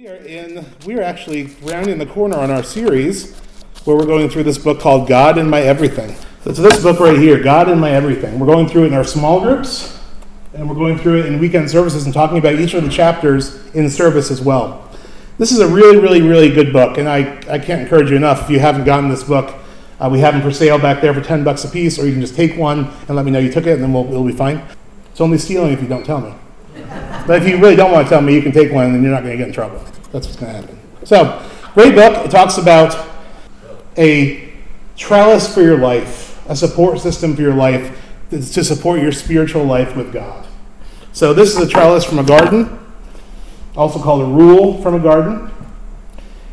We are in, we are actually rounding the corner on our series where we're going through this book called God in My Everything. So, this book right here, God in My Everything. We're going through it in our small groups and we're going through it in weekend services and talking about each of the chapters in service as well. This is a really, really, really good book, and I, I can't encourage you enough if you haven't gotten this book. Uh, we have them for sale back there for 10 bucks a piece, or you can just take one and let me know you took it, and then we'll, we'll be fine. It's only stealing if you don't tell me. But if you really don't want to tell me, you can take one and you're not going to get in trouble. That's what's going to happen. So, great book. It talks about a trellis for your life, a support system for your life to support your spiritual life with God. So, this is a trellis from a garden, also called a rule from a garden.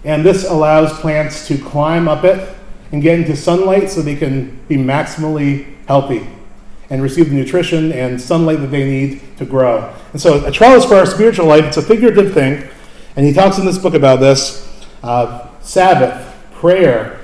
And this allows plants to climb up it and get into sunlight so they can be maximally healthy and receive the nutrition and sunlight that they need to grow. And so, a trellis for our spiritual life, it's a figurative thing. And he talks in this book about this uh, Sabbath, prayer,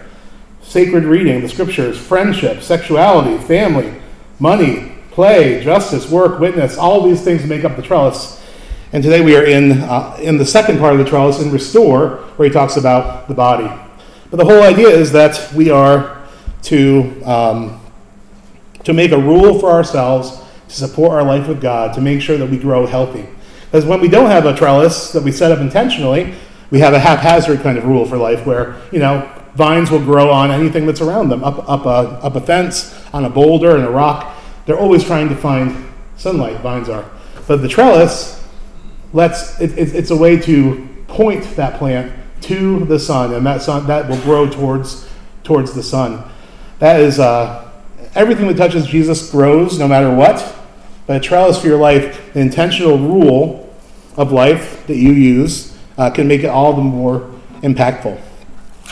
sacred reading, the scriptures, friendship, sexuality, family, money, play, justice, work, witness, all these things make up the trellis. And today we are in, uh, in the second part of the trellis, in Restore, where he talks about the body. But the whole idea is that we are to. Um, to make a rule for ourselves to support our life with God, to make sure that we grow healthy. Because when we don't have a trellis that we set up intentionally, we have a haphazard kind of rule for life where, you know, vines will grow on anything that's around them, up, up, a, up a fence, on a boulder, and a rock. They're always trying to find sunlight, vines are. But the trellis lets, it, it, it's a way to point that plant to the sun, and that sun that will grow towards, towards the sun. That is, uh, Everything that touches Jesus grows no matter what. But a trellis for your life, an intentional rule of life that you use, uh, can make it all the more impactful.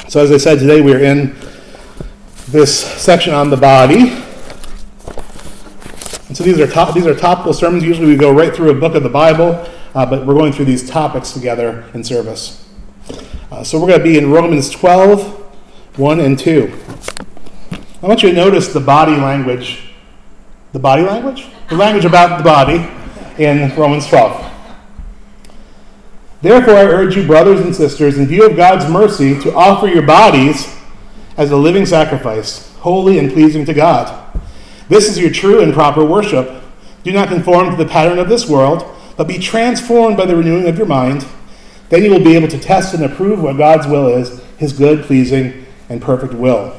So, as I said, today we're in this section on the body. And so these are, top, these are topical sermons. Usually we go right through a book of the Bible, uh, but we're going through these topics together in service. Uh, so we're going to be in Romans 12, 1 and 2. I want you to notice the body language. The body language? The language about the body in Romans 12. Therefore, I urge you, brothers and sisters, in view of God's mercy, to offer your bodies as a living sacrifice, holy and pleasing to God. This is your true and proper worship. Do not conform to the pattern of this world, but be transformed by the renewing of your mind. Then you will be able to test and approve what God's will is, his good, pleasing, and perfect will.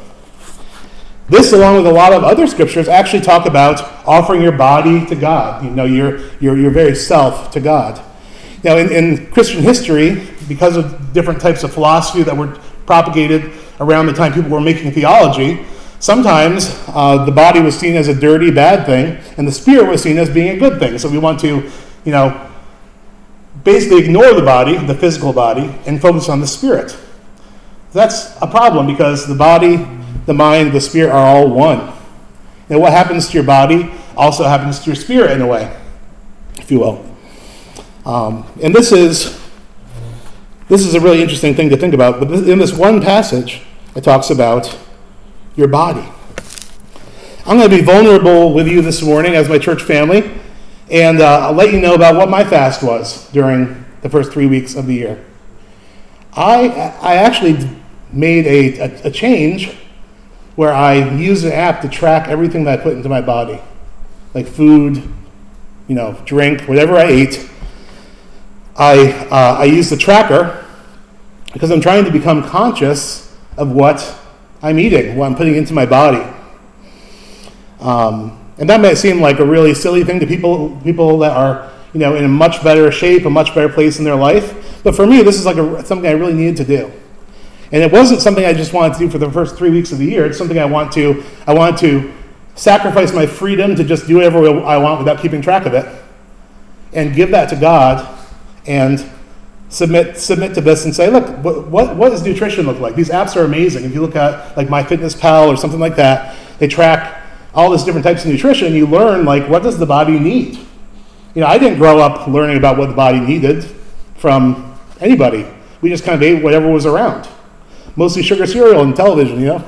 This, along with a lot of other scriptures, actually talk about offering your body to God, you know, your, your, your very self to God. Now, in, in Christian history, because of different types of philosophy that were propagated around the time people were making theology, sometimes uh, the body was seen as a dirty, bad thing, and the spirit was seen as being a good thing. So we want to, you know, basically ignore the body, the physical body, and focus on the spirit. That's a problem because the body the mind, the spirit are all one. And what happens to your body also happens to your spirit in a way, if you will. Um, and this is this is a really interesting thing to think about. But in this one passage, it talks about your body. I'm going to be vulnerable with you this morning as my church family, and uh, I'll let you know about what my fast was during the first three weeks of the year. I, I actually made a, a, a change where I use an app to track everything that I put into my body, like food, you know, drink, whatever I ate. I, uh, I use the tracker because I'm trying to become conscious of what I'm eating, what I'm putting into my body. Um, and that might seem like a really silly thing to people, people that are you know, in a much better shape, a much better place in their life. But for me, this is like a, something I really needed to do. And it wasn't something I just wanted to do for the first three weeks of the year. It's something I want to, I want to sacrifice my freedom to just do whatever I want without keeping track of it and give that to God and submit, submit to this and say, look, what, what, what does nutrition look like? These apps are amazing. If you look at like MyFitnessPal or something like that, they track all these different types of nutrition. You learn like what does the body need? You know, I didn't grow up learning about what the body needed from anybody. We just kind of ate whatever was around mostly sugar cereal and television, you know?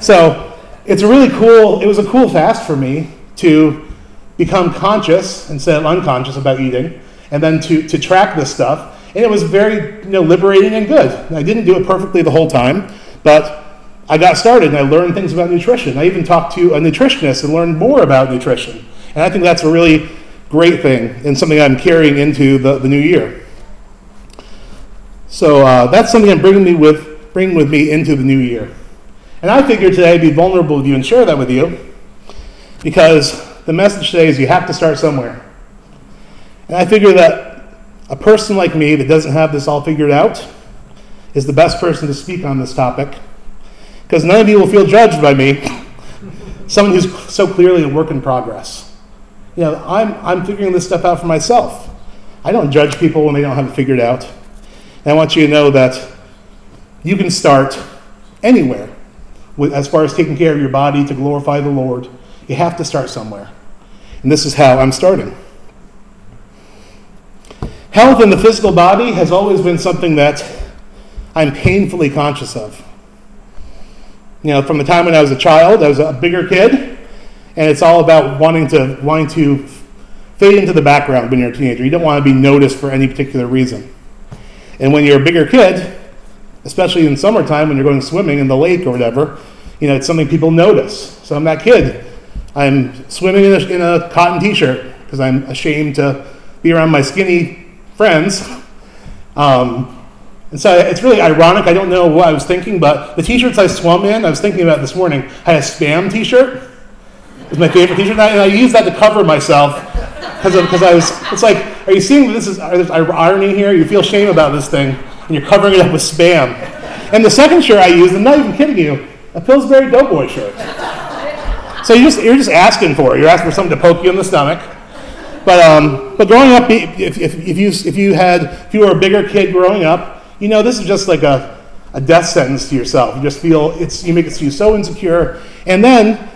So it's a really cool, it was a cool fast for me to become conscious instead of unconscious about eating, and then to, to track this stuff. And it was very you know, liberating and good. I didn't do it perfectly the whole time, but I got started and I learned things about nutrition. I even talked to a nutritionist and learned more about nutrition. And I think that's a really great thing and something I'm carrying into the, the new year. So uh, that's something I'm bringing, me with, bringing with me into the new year. And I figured today I'd be vulnerable with you and share that with you because the message today is you have to start somewhere. And I figure that a person like me that doesn't have this all figured out is the best person to speak on this topic because none of you will feel judged by me, someone who's so clearly a work in progress. You know, I'm, I'm figuring this stuff out for myself. I don't judge people when they don't have it figured out. And I want you to know that you can start anywhere with, as far as taking care of your body to glorify the Lord. You have to start somewhere. And this is how I'm starting. Health in the physical body has always been something that I'm painfully conscious of. You know, from the time when I was a child, I was a bigger kid, and it's all about wanting to wanting to fade into the background when you're a teenager. You don't want to be noticed for any particular reason. And when you're a bigger kid, especially in summertime when you're going swimming in the lake or whatever, you know, it's something people notice. So I'm that kid. I'm swimming in a, in a cotton t-shirt because I'm ashamed to be around my skinny friends. Um, and so it's really ironic. I don't know what I was thinking, but the t-shirts I swum in, I was thinking about this morning. I had a spam t-shirt. It was my favorite t-shirt, and I, and I used that to cover myself because I was. It's like, are you seeing this is there's irony here? You feel shame about this thing, and you're covering it up with spam. And the second shirt I used, I'm not even kidding you, a Pillsbury Doughboy shirt. So you just, you're just asking for it. You're asking for something to poke you in the stomach. But, um, but growing up, if, if, if, you, if, you had, if you were a bigger kid growing up, you know, this is just like a, a death sentence to yourself. You just feel it's, you make it feel so insecure. And then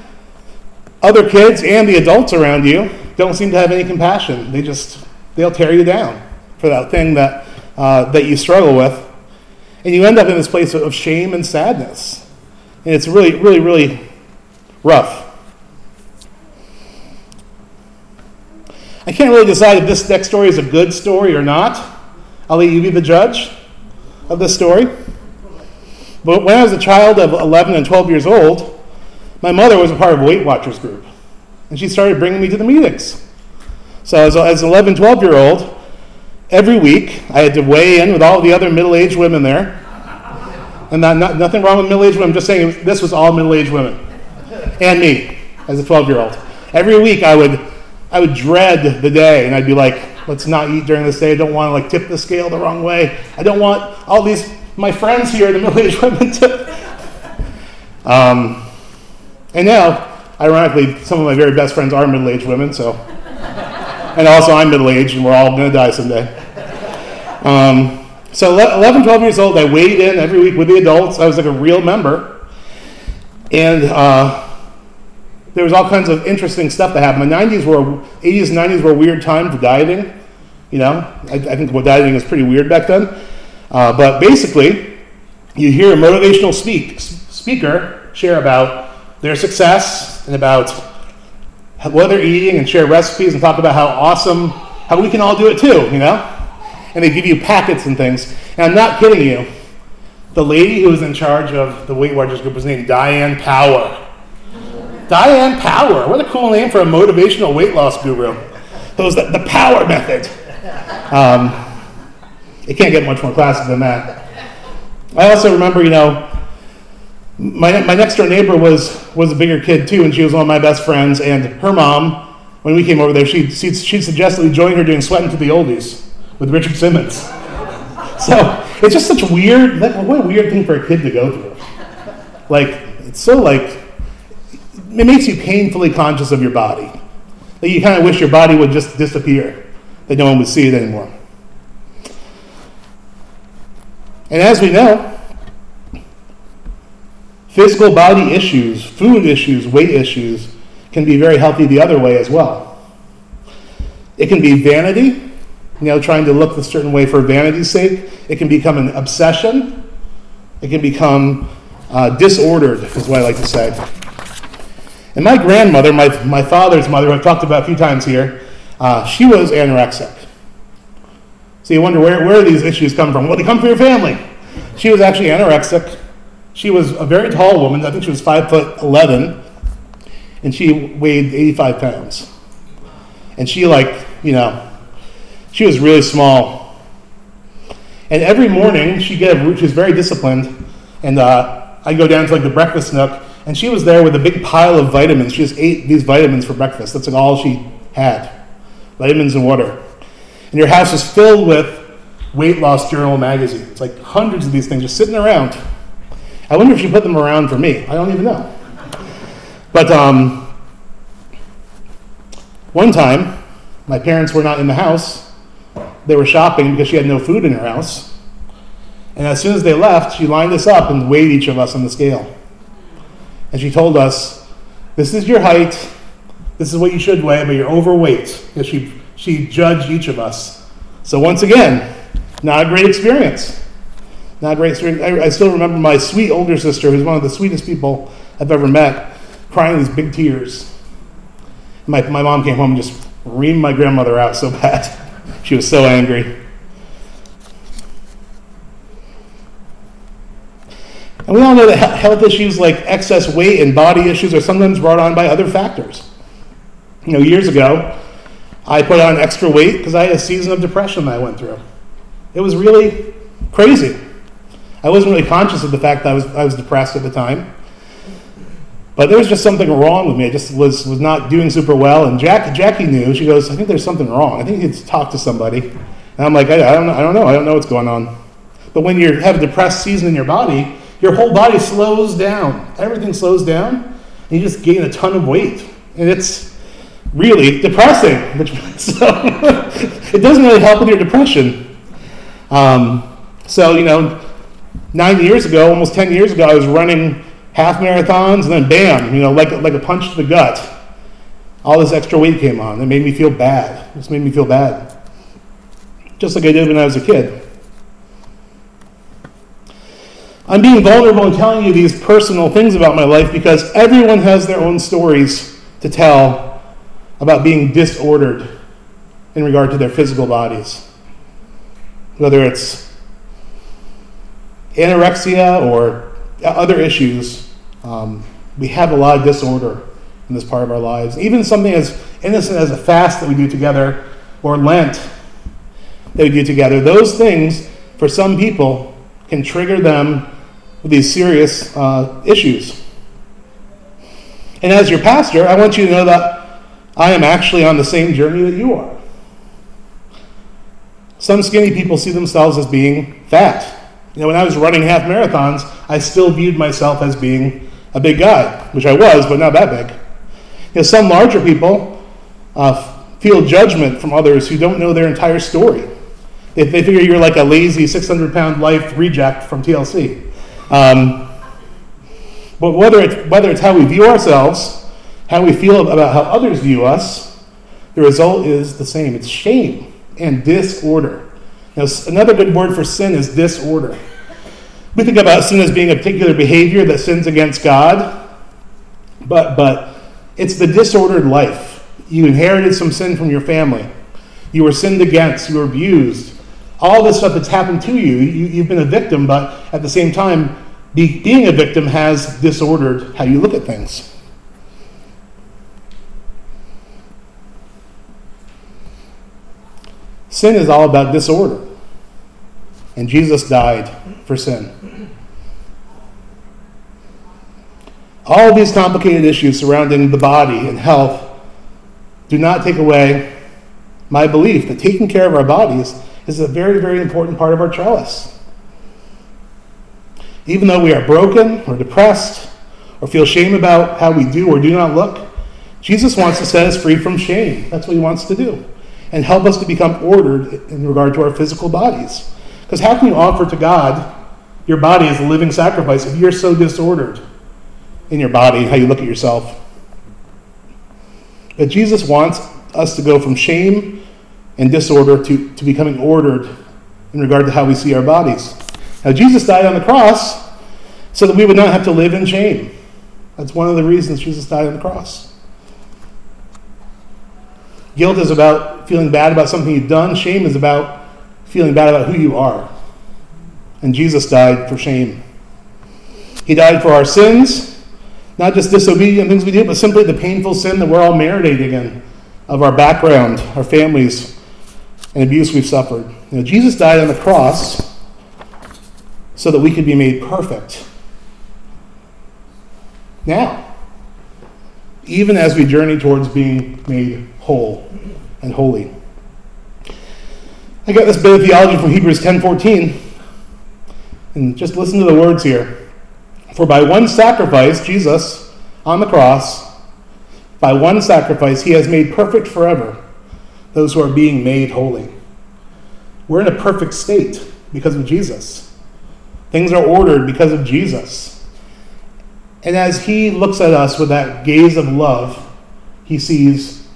other kids and the adults around you don't seem to have any compassion. They just, they'll tear you down for that thing that, uh, that you struggle with. And you end up in this place of shame and sadness. And it's really, really, really rough. I can't really decide if this next story is a good story or not. I'll let you be the judge of this story. But when I was a child of 11 and 12 years old, my mother was a part of Weight Watchers group, and she started bringing me to the meetings. So as, as an 11, 12 year old, every week I had to weigh in with all the other middle aged women there. And not, not, nothing wrong with middle aged women, I'm just saying this was all middle aged women. And me, as a 12 year old. Every week I would, I would dread the day, and I'd be like, let's not eat during this day. I don't want to like tip the scale the wrong way. I don't want all these my friends here, the middle-aged women, to. Um, and now, ironically, some of my very best friends are middle-aged women. So, and also I'm middle-aged, and we're all going to die someday. Um, so 11, 12 years old, I weighed in every week with the adults. I was like a real member. And uh, there was all kinds of interesting stuff that happened. The 90s were, 80s and 90s were a weird time for dieting. You know, I, I think well, dieting was pretty weird back then. Uh, but basically, you hear a motivational speak, speaker share about their success and about what they're eating and share recipes and talk about how awesome, how we can all do it too, you know? And they give you packets and things. And I'm not kidding you. The lady who was in charge of the Weight Watchers group was named Diane Power. Diane Power. What a cool name for a motivational weight loss guru. Was the, the power method. Um, it can't get much more classic than that. I also remember, you know, my, my next door neighbor was, was a bigger kid too, and she was one of my best friends. And her mom, when we came over there, she, she, she suggested we join her doing Sweating to the Oldies with Richard Simmons. So it's just such weird, like, what a weird thing for a kid to go through. Like, it's so like, it makes you painfully conscious of your body. That you kind of wish your body would just disappear, that no one would see it anymore. And as we know, physical body issues, food issues, weight issues can be very healthy the other way as well. It can be vanity, you know, trying to look a certain way for vanity's sake. It can become an obsession. It can become uh, disordered, is what I like to say. And my grandmother, my, my father's mother, who I've talked about a few times here, uh, she was anorexic. So you wonder where, where these issues come from. Well, they come from your family. She was actually anorexic. She was a very tall woman. I think she was five foot eleven, and she weighed eighty-five pounds. And she, like, you know, she was really small. And every morning she get a, she was very disciplined, and uh, I go down to like the breakfast nook, and she was there with a big pile of vitamins. She just ate these vitamins for breakfast. That's all she had, vitamins and water. And your house is filled with weight loss journal magazines, It's like hundreds of these things just sitting around. I wonder if she put them around for me. I don't even know. But um, one time, my parents were not in the house. They were shopping because she had no food in her house. And as soon as they left, she lined us up and weighed each of us on the scale. And she told us, This is your height. This is what you should weigh, but you're overweight. Because she, she judged each of us. So, once again, not a great experience. Not a great experience. I, I still remember my sweet older sister, who's one of the sweetest people I've ever met, crying these big tears. My, my mom came home and just reamed my grandmother out so bad. She was so angry. And we all know that health issues like excess weight and body issues are sometimes brought on by other factors. You know, years ago, I put on extra weight because I had a season of depression that I went through. It was really crazy. I wasn't really conscious of the fact that I was, I was depressed at the time. But there was just something wrong with me. I just was, was not doing super well. And Jack, Jackie knew. She goes, I think there's something wrong. I think you need to talk to somebody. And I'm like, I, I, don't, I don't know. I don't know what's going on. But when you have a depressed season in your body, your whole body slows down. Everything slows down. And you just gain a ton of weight. And it's really depressing. So it doesn't really help with your depression. Um, so, you know, nine years ago, almost 10 years ago, I was running half marathons, and then bam, you know, like, like a punch to the gut. All this extra weight came on. It made me feel bad. It just made me feel bad. Just like I did when I was a kid. I'm being vulnerable and telling you these personal things about my life because everyone has their own stories to tell about being disordered in regard to their physical bodies. Whether it's anorexia or other issues, um, we have a lot of disorder in this part of our lives. Even something as innocent as a fast that we do together or Lent that we do together, those things, for some people, can trigger them with these serious uh, issues. And as your pastor, I want you to know that I am actually on the same journey that you are. Some skinny people see themselves as being fat. You know, when I was running half marathons, I still viewed myself as being a big guy, which I was, but not that big. You know, some larger people uh, feel judgment from others who don't know their entire story. They, they figure you're like a lazy 600 pound life reject from TLC. Um, but whether it's, whether it's how we view ourselves, how we feel about how others view us, the result is the same. It's shame and disorder. Now, another good word for sin is disorder. We think about sin as being a particular behavior that sins against God, but, but it's the disordered life. You inherited some sin from your family. You were sinned against. You were abused. All this stuff that's happened to you, you have been a victim, but at the same time, be, being a victim has disordered how you look at things. Sin is all about disorder. And Jesus died for sin. All these complicated issues surrounding the body and health do not take away my belief that taking care of our bodies is a very, very important part of our trellis. Even though we are broken or depressed or feel shame about how we do or do not look, Jesus wants to set us free from shame. That's what he wants to do and help us to become ordered in regard to our physical bodies. Because how can you offer to God your body as a living sacrifice if you're so disordered in your body, how you look at yourself? But Jesus wants us to go from shame and disorder to, to becoming ordered in regard to how we see our bodies. Now, Jesus died on the cross so that we would not have to live in shame. That's one of the reasons Jesus died on the cross. Guilt is about feeling bad about something you've done. Shame is about feeling bad about who you are. And Jesus died for shame. He died for our sins, not just disobedient things we do, but simply the painful sin that we're all marinating in of our background, our families, and abuse we've suffered. You know, Jesus died on the cross so that we could be made perfect. Now, even as we journey towards being made whole and holy. I got this bit of theology from Hebrews 10:14. And just listen to the words here. For by one sacrifice, Jesus on the cross, by one sacrifice, he has made perfect forever those who are being made holy. We're in a perfect state because of Jesus. Things are ordered because of Jesus. And as he looks at us with that gaze of love, he sees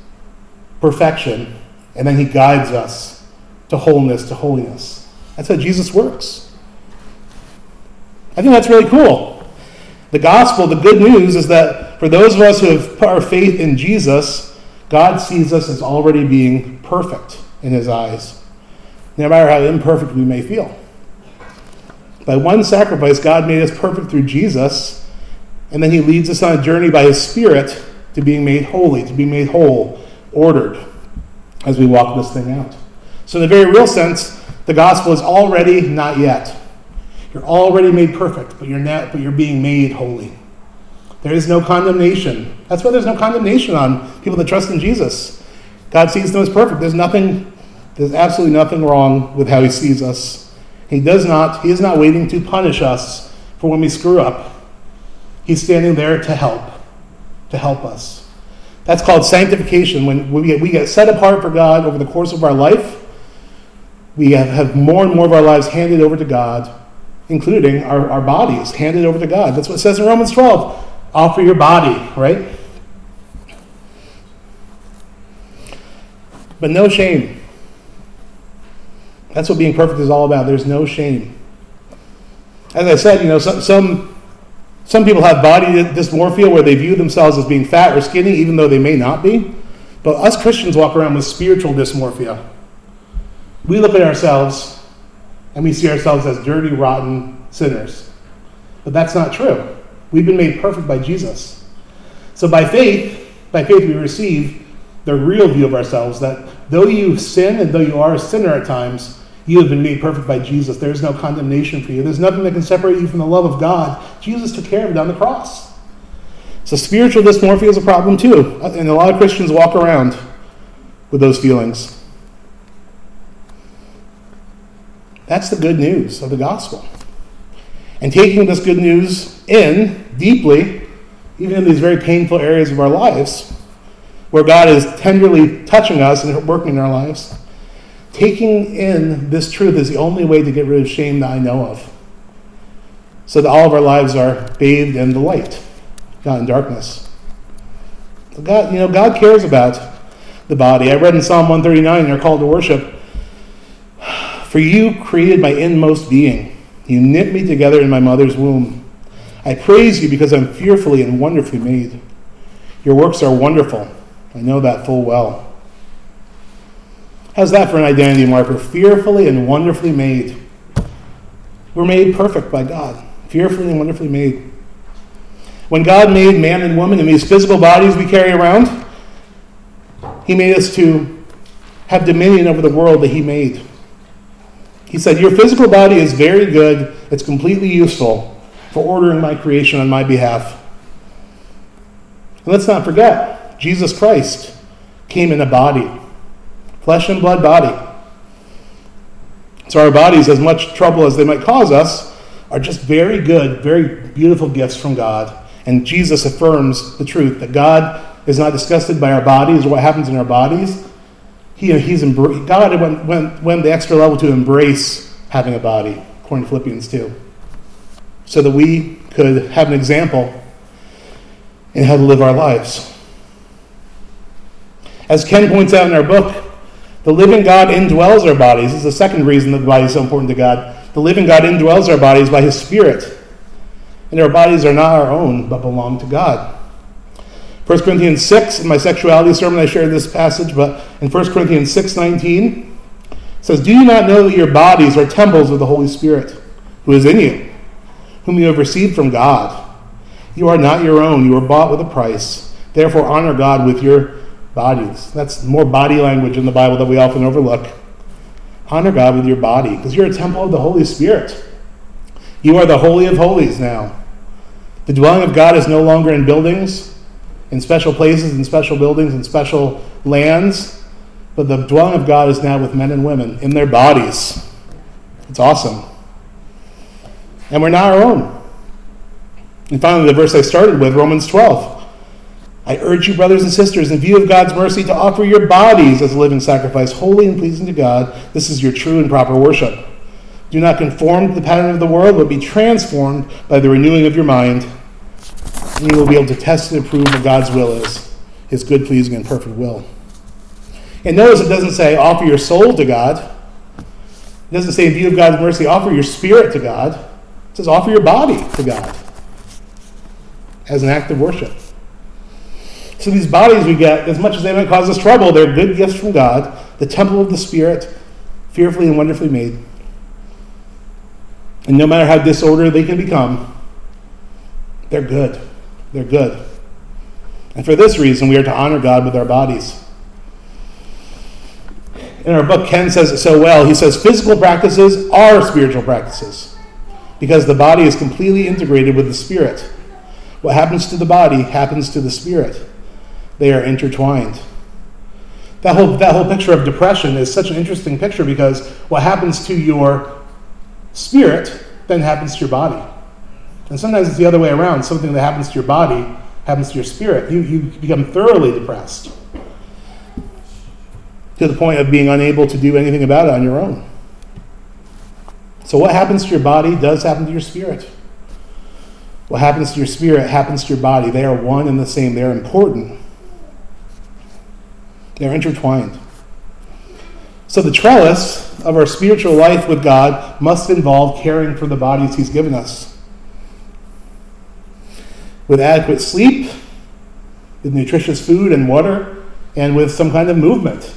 perfection, and then he guides us to wholeness, to holiness. That's how Jesus works. I think that's really cool. The gospel, the good news, is that for those of us who have put our faith in Jesus, God sees us as already being perfect in his eyes, no matter how imperfect we may feel. By one sacrifice, God made us perfect through Jesus, and then he leads us on a journey by his Spirit to being made holy, to be made whole, ordered, as we walk this thing out. So, in a very real sense, the gospel is already not yet. You're already made perfect, but you're not, but you're being made holy. There is no condemnation. That's why there's no condemnation on people that trust in Jesus. God sees them as perfect. There's nothing, there's absolutely nothing wrong with how he sees us. He does not, he is not waiting to punish us for when we screw up. He's standing there to help, to help us. That's called sanctification. When we get, we get set apart for God over the course of our life, we have, have more and more of our lives handed over to God including our, our bodies, handed over to God. That's what it says in Romans 12. Offer your body, right? But no shame. That's what being perfect is all about. There's no shame. As I said, you know, some, some, some people have body dysmorphia where they view themselves as being fat or skinny, even though they may not be. But us Christians walk around with spiritual dysmorphia. We look at ourselves and we see ourselves as dirty, rotten sinners. But that's not true. We've been made perfect by Jesus. So by faith, by faith we receive the real view of ourselves that though you sin and though you are a sinner at times, you have been made perfect by Jesus. There is no condemnation for you. There's nothing that can separate you from the love of God. Jesus took care of it on the cross. So spiritual dysmorphia is a problem too. And a lot of Christians walk around with those feelings. That's the good news of the gospel. And taking this good news in deeply, even in these very painful areas of our lives, where God is tenderly touching us and working in our lives, taking in this truth is the only way to get rid of shame that I know of. So that all of our lives are bathed in the light, not in darkness. God, you know, God cares about the body. I read in Psalm 139, you're called to worship for you created my inmost being. You knit me together in my mother's womb. I praise you because I'm fearfully and wonderfully made. Your works are wonderful. I know that full well. How's that for an identity marker? Fearfully and wonderfully made. We're made perfect by God. Fearfully and wonderfully made. When God made man and woman in these physical bodies we carry around, He made us to have dominion over the world that He made. He said, Your physical body is very good, it's completely useful for ordering my creation on my behalf. And let's not forget, Jesus Christ came in a body, flesh and blood body. So our bodies, as much trouble as they might cause us, are just very good, very beautiful gifts from God. And Jesus affirms the truth that God is not disgusted by our bodies or what happens in our bodies, he, he's God went, went, went the extra level to embrace having a body, according to Philippians 2, so that we could have an example in how to live our lives. As Ken points out in our book, the living God indwells our bodies. This is the second reason that the body is so important to God. The living God indwells our bodies by his Spirit. And our bodies are not our own, but belong to God. 1 Corinthians 6, in my sexuality sermon, I shared this passage, but in 1 Corinthians 6 19, says, Do you not know that your bodies are temples of the Holy Spirit, who is in you, whom you have received from God? You are not your own, you were bought with a price. Therefore, honor God with your bodies. That's more body language in the Bible that we often overlook. Honor God with your body, because you're a temple of the Holy Spirit. You are the Holy of Holies now. The dwelling of God is no longer in buildings, in special places, in special buildings, in special lands, but the dwelling of God is now with men and women in their bodies. It's awesome. And we're not our own. And finally, the verse I started with, Romans 12. I urge you, brothers and sisters, in view of God's mercy, to offer your bodies as a living sacrifice, holy and pleasing to God. This is your true and proper worship. Do not conform to the pattern of the world, but be transformed by the renewing of your mind. And you will be able to test and approve what God's will is, his good, pleasing, and perfect will. And notice it doesn't say offer your soul to God. It doesn't say in view of God's mercy, offer your spirit to God. It says offer your body to God as an act of worship. So these bodies we get, as much as they might cause us trouble, they're good gifts from God, the temple of the Spirit, fearfully and wonderfully made. And no matter how disordered they can become, they're good. They're good. And for this reason, we are to honor God with our bodies. In our book, Ken says it so well. He says physical practices are spiritual practices because the body is completely integrated with the spirit. What happens to the body happens to the spirit. They are intertwined. That whole, that whole picture of depression is such an interesting picture because what happens to your spirit then happens to your body. And sometimes it's the other way around. Something that happens to your body happens to your spirit. You, you become thoroughly depressed to the point of being unable to do anything about it on your own. So, what happens to your body does happen to your spirit. What happens to your spirit happens to your body. They are one and the same, they're important, they're intertwined. So, the trellis of our spiritual life with God must involve caring for the bodies He's given us. With adequate sleep, with nutritious food and water, and with some kind of movement.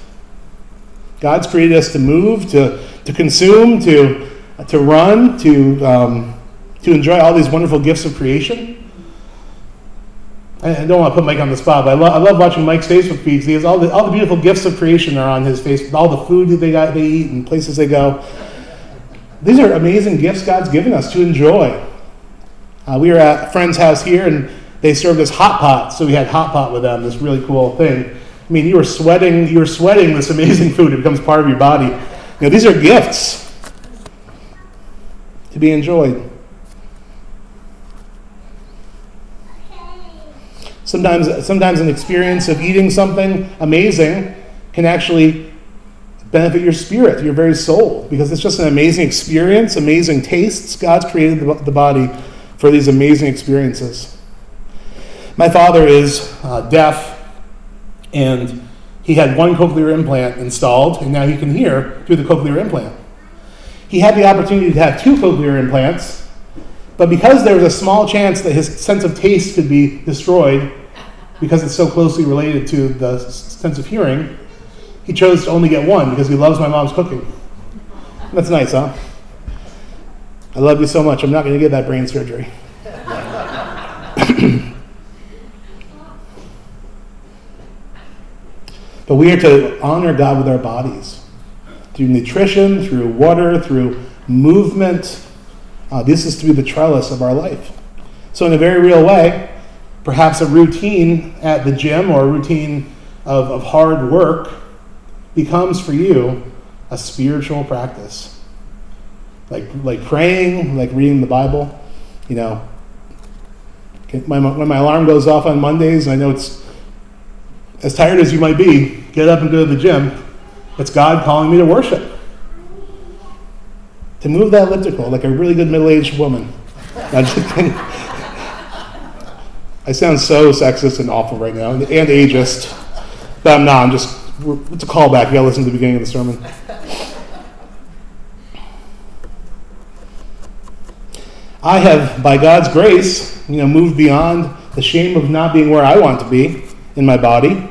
God's created us to move, to, to consume, to, to run, to, um, to enjoy all these wonderful gifts of creation. I don't want to put Mike on the spot, but I, lo- I love watching Mike's Facebook feeds. Has all the, all the beautiful gifts of creation are on his face, all the food that they, got, they eat and places they go. These are amazing gifts God's given us to enjoy. Uh, we were at a friend's house here, and they served us hot pot, so we had hot pot with them, this really cool thing. I mean, you are sweating, you are sweating this amazing food. It becomes part of your body. You know, these are gifts to be enjoyed. Sometimes, sometimes an experience of eating something amazing can actually benefit your spirit, your very soul, because it's just an amazing experience, amazing tastes. God's created the, the body for these amazing experiences. My father is uh, deaf and he had one cochlear implant installed, and now he can hear through the cochlear implant. He had the opportunity to have two cochlear implants, but because there was a small chance that his sense of taste could be destroyed because it's so closely related to the sense of hearing, he chose to only get one because he loves my mom's cooking. That's nice, huh? I love you so much. I'm not going to get that brain surgery. But we are to honor God with our bodies through nutrition, through water, through movement. Uh, this is to be the trellis of our life. So, in a very real way, perhaps a routine at the gym or a routine of, of hard work becomes for you a spiritual practice. Like, like praying, like reading the Bible. You know, when my alarm goes off on Mondays, I know it's as tired as you might be, get up and go to the gym. It's God calling me to worship. To move that elliptical like a really good middle aged woman. I sound so sexist and awful right now, and ageist. But I'm not. I'm just, it's a callback. You gotta listen to the beginning of the sermon. I have, by God's grace, you know, moved beyond the shame of not being where I want to be in my body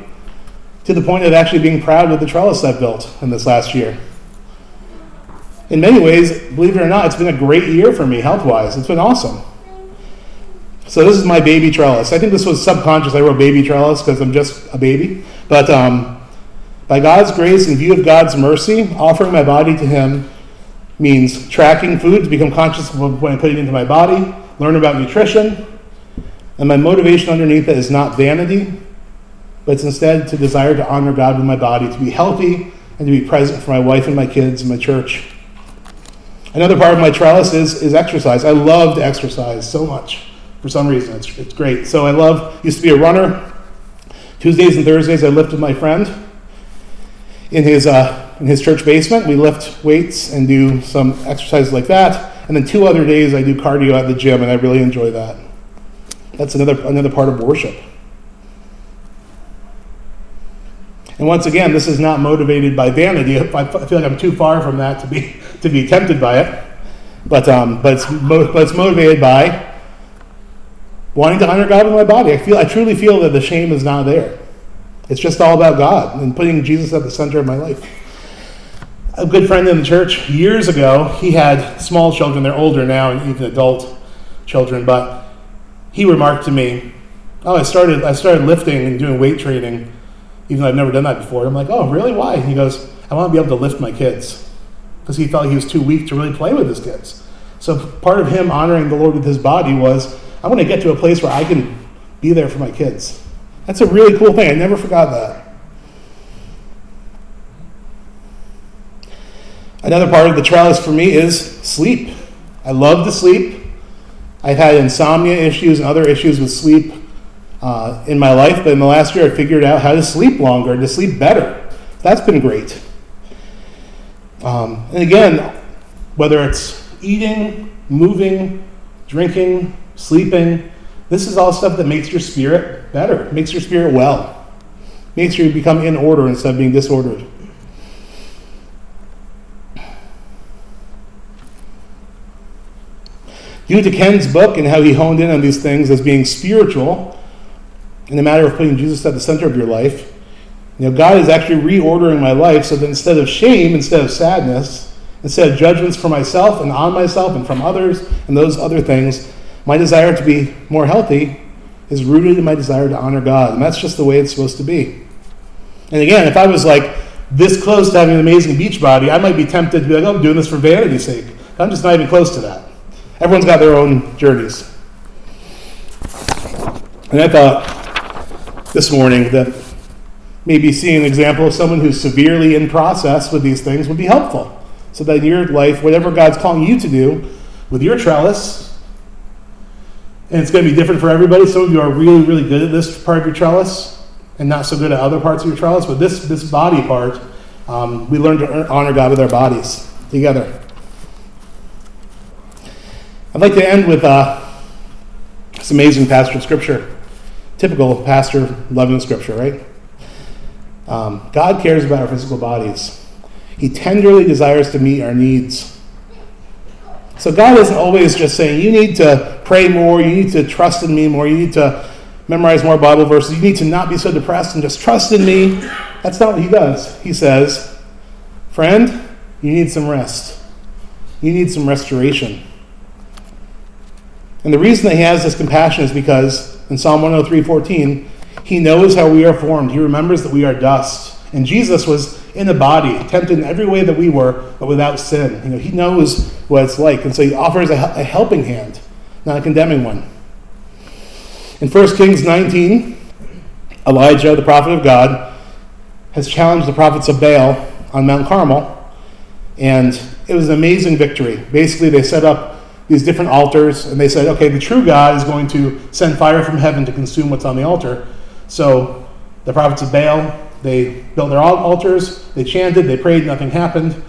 to the point of actually being proud of the trellis I've built in this last year. In many ways, believe it or not, it's been a great year for me health wise. It's been awesome. So this is my baby trellis. I think this was subconscious. I wrote baby trellis because I'm just a baby. But um, by God's grace, in view of God's mercy, offering my body to Him means tracking food to become conscious of when I put it into my body, learn about nutrition, and my motivation underneath it is not vanity, but it's instead to desire to honor God with my body, to be healthy, and to be present for my wife and my kids and my church. Another part of my trellis is, is exercise. I loved exercise so much for some reason. It's, it's great. So I love, used to be a runner. Tuesdays and Thursdays, I lift with my friend in his, uh, in his church basement. We lift weights and do some exercises like that. And then two other days, I do cardio at the gym, and I really enjoy that. That's another, another part of worship. And once again, this is not motivated by vanity. I feel like I'm too far from that to be, to be tempted by it. But, um, but, it's, mo- but it's motivated by wanting to honor God with my body. I, feel, I truly feel that the shame is not there. It's just all about God and putting Jesus at the center of my life. A good friend in the church years ago, he had small children. They're older now, and even adult children. But he remarked to me, "Oh, I started I started lifting and doing weight training even though I've never done that before. I'm like, oh, really? Why? He goes, I want to be able to lift my kids because he felt he was too weak to really play with his kids. So part of him honoring the Lord with his body was, I want to get to a place where I can be there for my kids. That's a really cool thing. I never forgot that. Another part of the trellis for me is sleep. I love to sleep. I've had insomnia issues and other issues with sleep uh, in my life, but in the last year I figured out how to sleep longer, to sleep better. That's been great. Um, and again, whether it's eating, moving, drinking, sleeping, this is all stuff that makes your spirit better, makes your spirit well, makes you become in order instead of being disordered. Due to Ken's book and how he honed in on these things as being spiritual, in the matter of putting Jesus at the center of your life. You know, God is actually reordering my life so that instead of shame, instead of sadness, instead of judgments for myself and on myself and from others and those other things, my desire to be more healthy is rooted in my desire to honor God. And that's just the way it's supposed to be. And again, if I was like this close to having an amazing beach body, I might be tempted to be like, oh, I'm doing this for vanity's sake. I'm just not even close to that. Everyone's got their own journeys. And I thought, this morning that maybe seeing an example of someone who's severely in process with these things would be helpful. So that in your life, whatever God's calling you to do with your trellis, and it's going to be different for everybody. Some of you are really, really good at this part of your trellis and not so good at other parts of your trellis. But this, this body part, um, we learn to honor God with our bodies together. I'd like to end with uh, this amazing passage of scripture typical pastor loving scripture, right? Um, God cares about our physical bodies. He tenderly desires to meet our needs. So God isn't always just saying, you need to pray more, you need to trust in me more, you need to memorize more Bible verses, you need to not be so depressed and just trust in me. That's not what he does. He says, friend, you need some rest. You need some restoration. And the reason that he has this compassion is because in Psalm 103:14, he knows how we are formed. He remembers that we are dust. And Jesus was in a body, tempted in every way that we were, but without sin. You know, he knows what it's like, and so he offers a, a helping hand, not a condemning one. In 1 Kings 19, Elijah, the prophet of God, has challenged the prophets of Baal on Mount Carmel, and it was an amazing victory. Basically, they set up these different altars, and they said, okay, the true God is going to send fire from heaven to consume what's on the altar. So the prophets of Baal, they built their altars, they chanted, they prayed, nothing happened.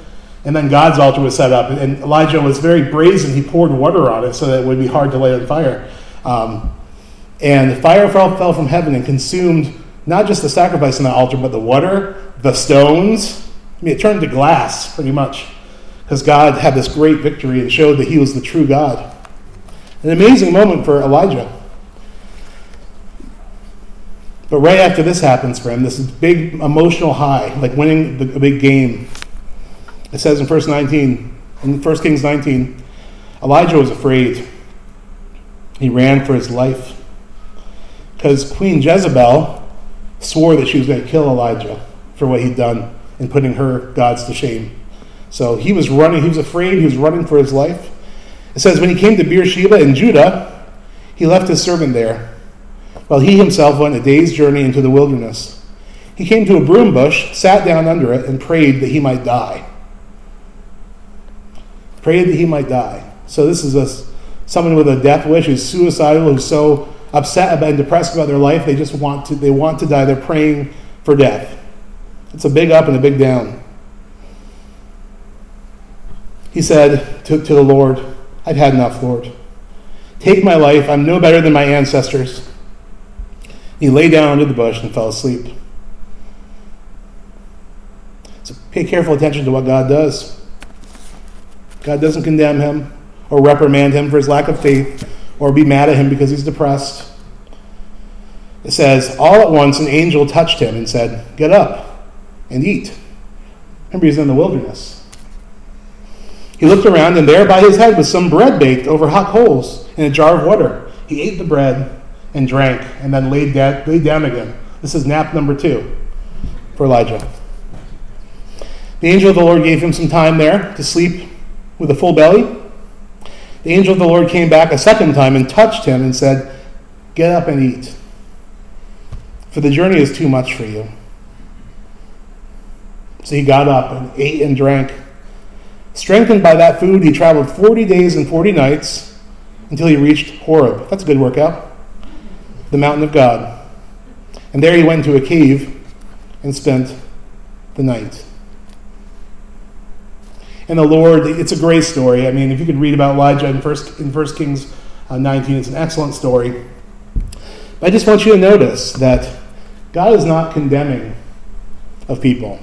And then God's altar was set up, and Elijah was very brazen. He poured water on it so that it would be hard to light on fire. Um, and the fire fell, fell from heaven and consumed not just the sacrifice on the altar, but the water, the stones. I mean, it turned to glass pretty much because God had this great victory and showed that he was the true God. An amazing moment for Elijah. But right after this happens for him, this big emotional high, like winning the, a big game, it says in verse 19, In 1 Kings 19, Elijah was afraid. He ran for his life because Queen Jezebel swore that she was going to kill Elijah for what he'd done in putting her gods to shame. So he was running, he was afraid, he was running for his life. It says, When he came to Beersheba in Judah, he left his servant there, while he himself went a day's journey into the wilderness. He came to a broom bush, sat down under it, and prayed that he might die. Prayed that he might die. So this is a, someone with a death wish who's suicidal, who's so upset about and depressed about their life, they just want to they want to die. They're praying for death. It's a big up and a big down. He said to, to the Lord, I've had enough, Lord. Take my life. I'm no better than my ancestors. He lay down under the bush and fell asleep. So pay careful attention to what God does. God doesn't condemn him or reprimand him for his lack of faith or be mad at him because he's depressed. It says, All at once an angel touched him and said, Get up and eat. Remember, he's in the wilderness. He looked around, and there by his head was some bread baked over hot coals in a jar of water. He ate the bread and drank, and then laid, da- laid down again. This is nap number two for Elijah. The angel of the Lord gave him some time there to sleep with a full belly. The angel of the Lord came back a second time and touched him and said, Get up and eat, for the journey is too much for you. So he got up and ate and drank. Strengthened by that food, he traveled 40 days and 40 nights until he reached Horeb. That's a good workout. The mountain of God. And there he went to a cave and spent the night. And the Lord, it's a great story. I mean, if you could read about Elijah in First, in First Kings uh, 19, it's an excellent story. But I just want you to notice that God is not condemning of people.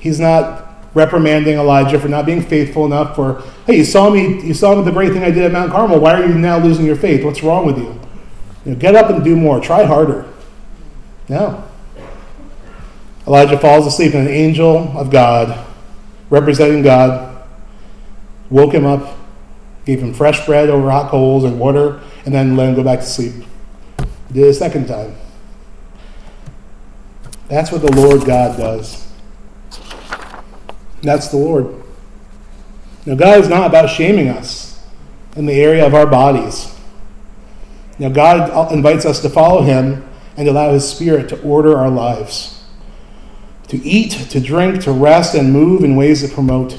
He's not reprimanding Elijah for not being faithful enough. For hey, you saw me, you saw the great thing I did at Mount Carmel. Why are you now losing your faith? What's wrong with you? You know, get up and do more. Try harder. No. Elijah falls asleep, and an angel of God, representing God, woke him up, gave him fresh bread over hot coals and water, and then let him go back to sleep. Did it a second time. That's what the Lord God does. That's the Lord. Now, God is not about shaming us in the area of our bodies. Now, God invites us to follow Him and allow His Spirit to order our lives. To eat, to drink, to rest, and move in ways that promote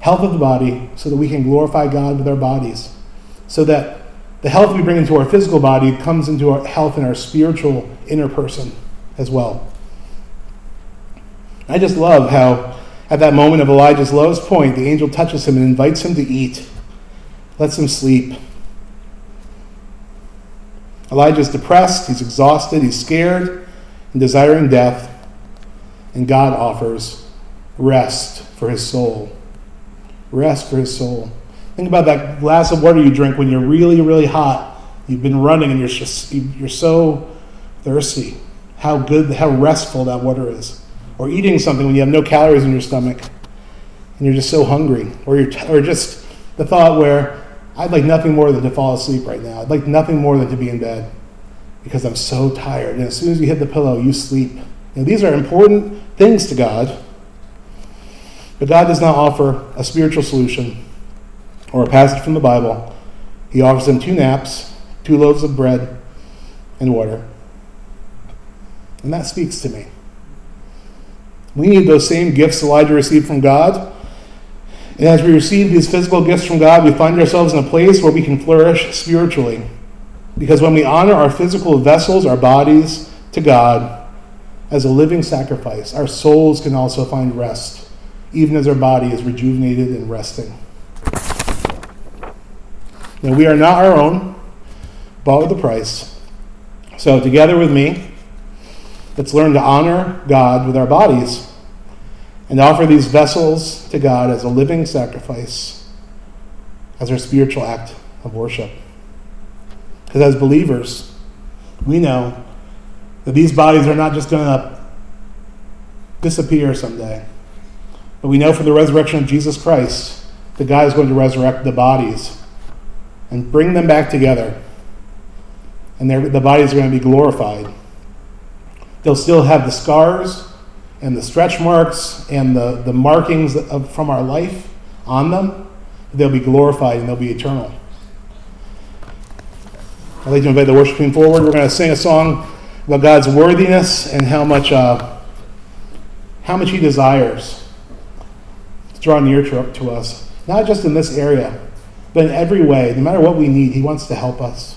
health of the body so that we can glorify God with our bodies. So that the health we bring into our physical body comes into our health in our spiritual inner person as well. I just love how at that moment of Elijah's lowest point, the angel touches him and invites him to eat, lets him sleep. Elijah is depressed, he's exhausted, he's scared, and desiring death, and God offers rest for his soul. Rest for his soul. Think about that glass of water you drink when you're really, really hot. You've been running and you're just you're so thirsty. How good, how restful that water is or eating something when you have no calories in your stomach and you're just so hungry, or you're or just the thought where I'd like nothing more than to fall asleep right now. I'd like nothing more than to be in bed because I'm so tired. And as soon as you hit the pillow, you sleep. Know, these are important things to God. But God does not offer a spiritual solution or a passage from the Bible. He offers them two naps, two loaves of bread, and water. And that speaks to me. We need those same gifts Elijah received from God. And as we receive these physical gifts from God, we find ourselves in a place where we can flourish spiritually. Because when we honor our physical vessels, our bodies, to God as a living sacrifice, our souls can also find rest, even as our body is rejuvenated and resting. Now, we are not our own, bought with a price. So, together with me, let's learn to honor God with our bodies and offer these vessels to God as a living sacrifice, as our spiritual act of worship. Because as believers, we know that these bodies are not just going to disappear someday. But we know from the resurrection of Jesus Christ that God is going to resurrect the bodies and bring them back together. And the bodies are going to be glorified. They'll still have the scars and the stretch marks and the, the markings of, from our life on them. They'll be glorified and they'll be eternal. I'd like to invite the worship team forward. We're going to sing a song about God's worthiness and how much, uh, how much He desires to draw near to, to us, not just in this area, but in every way. No matter what we need, He wants to help us.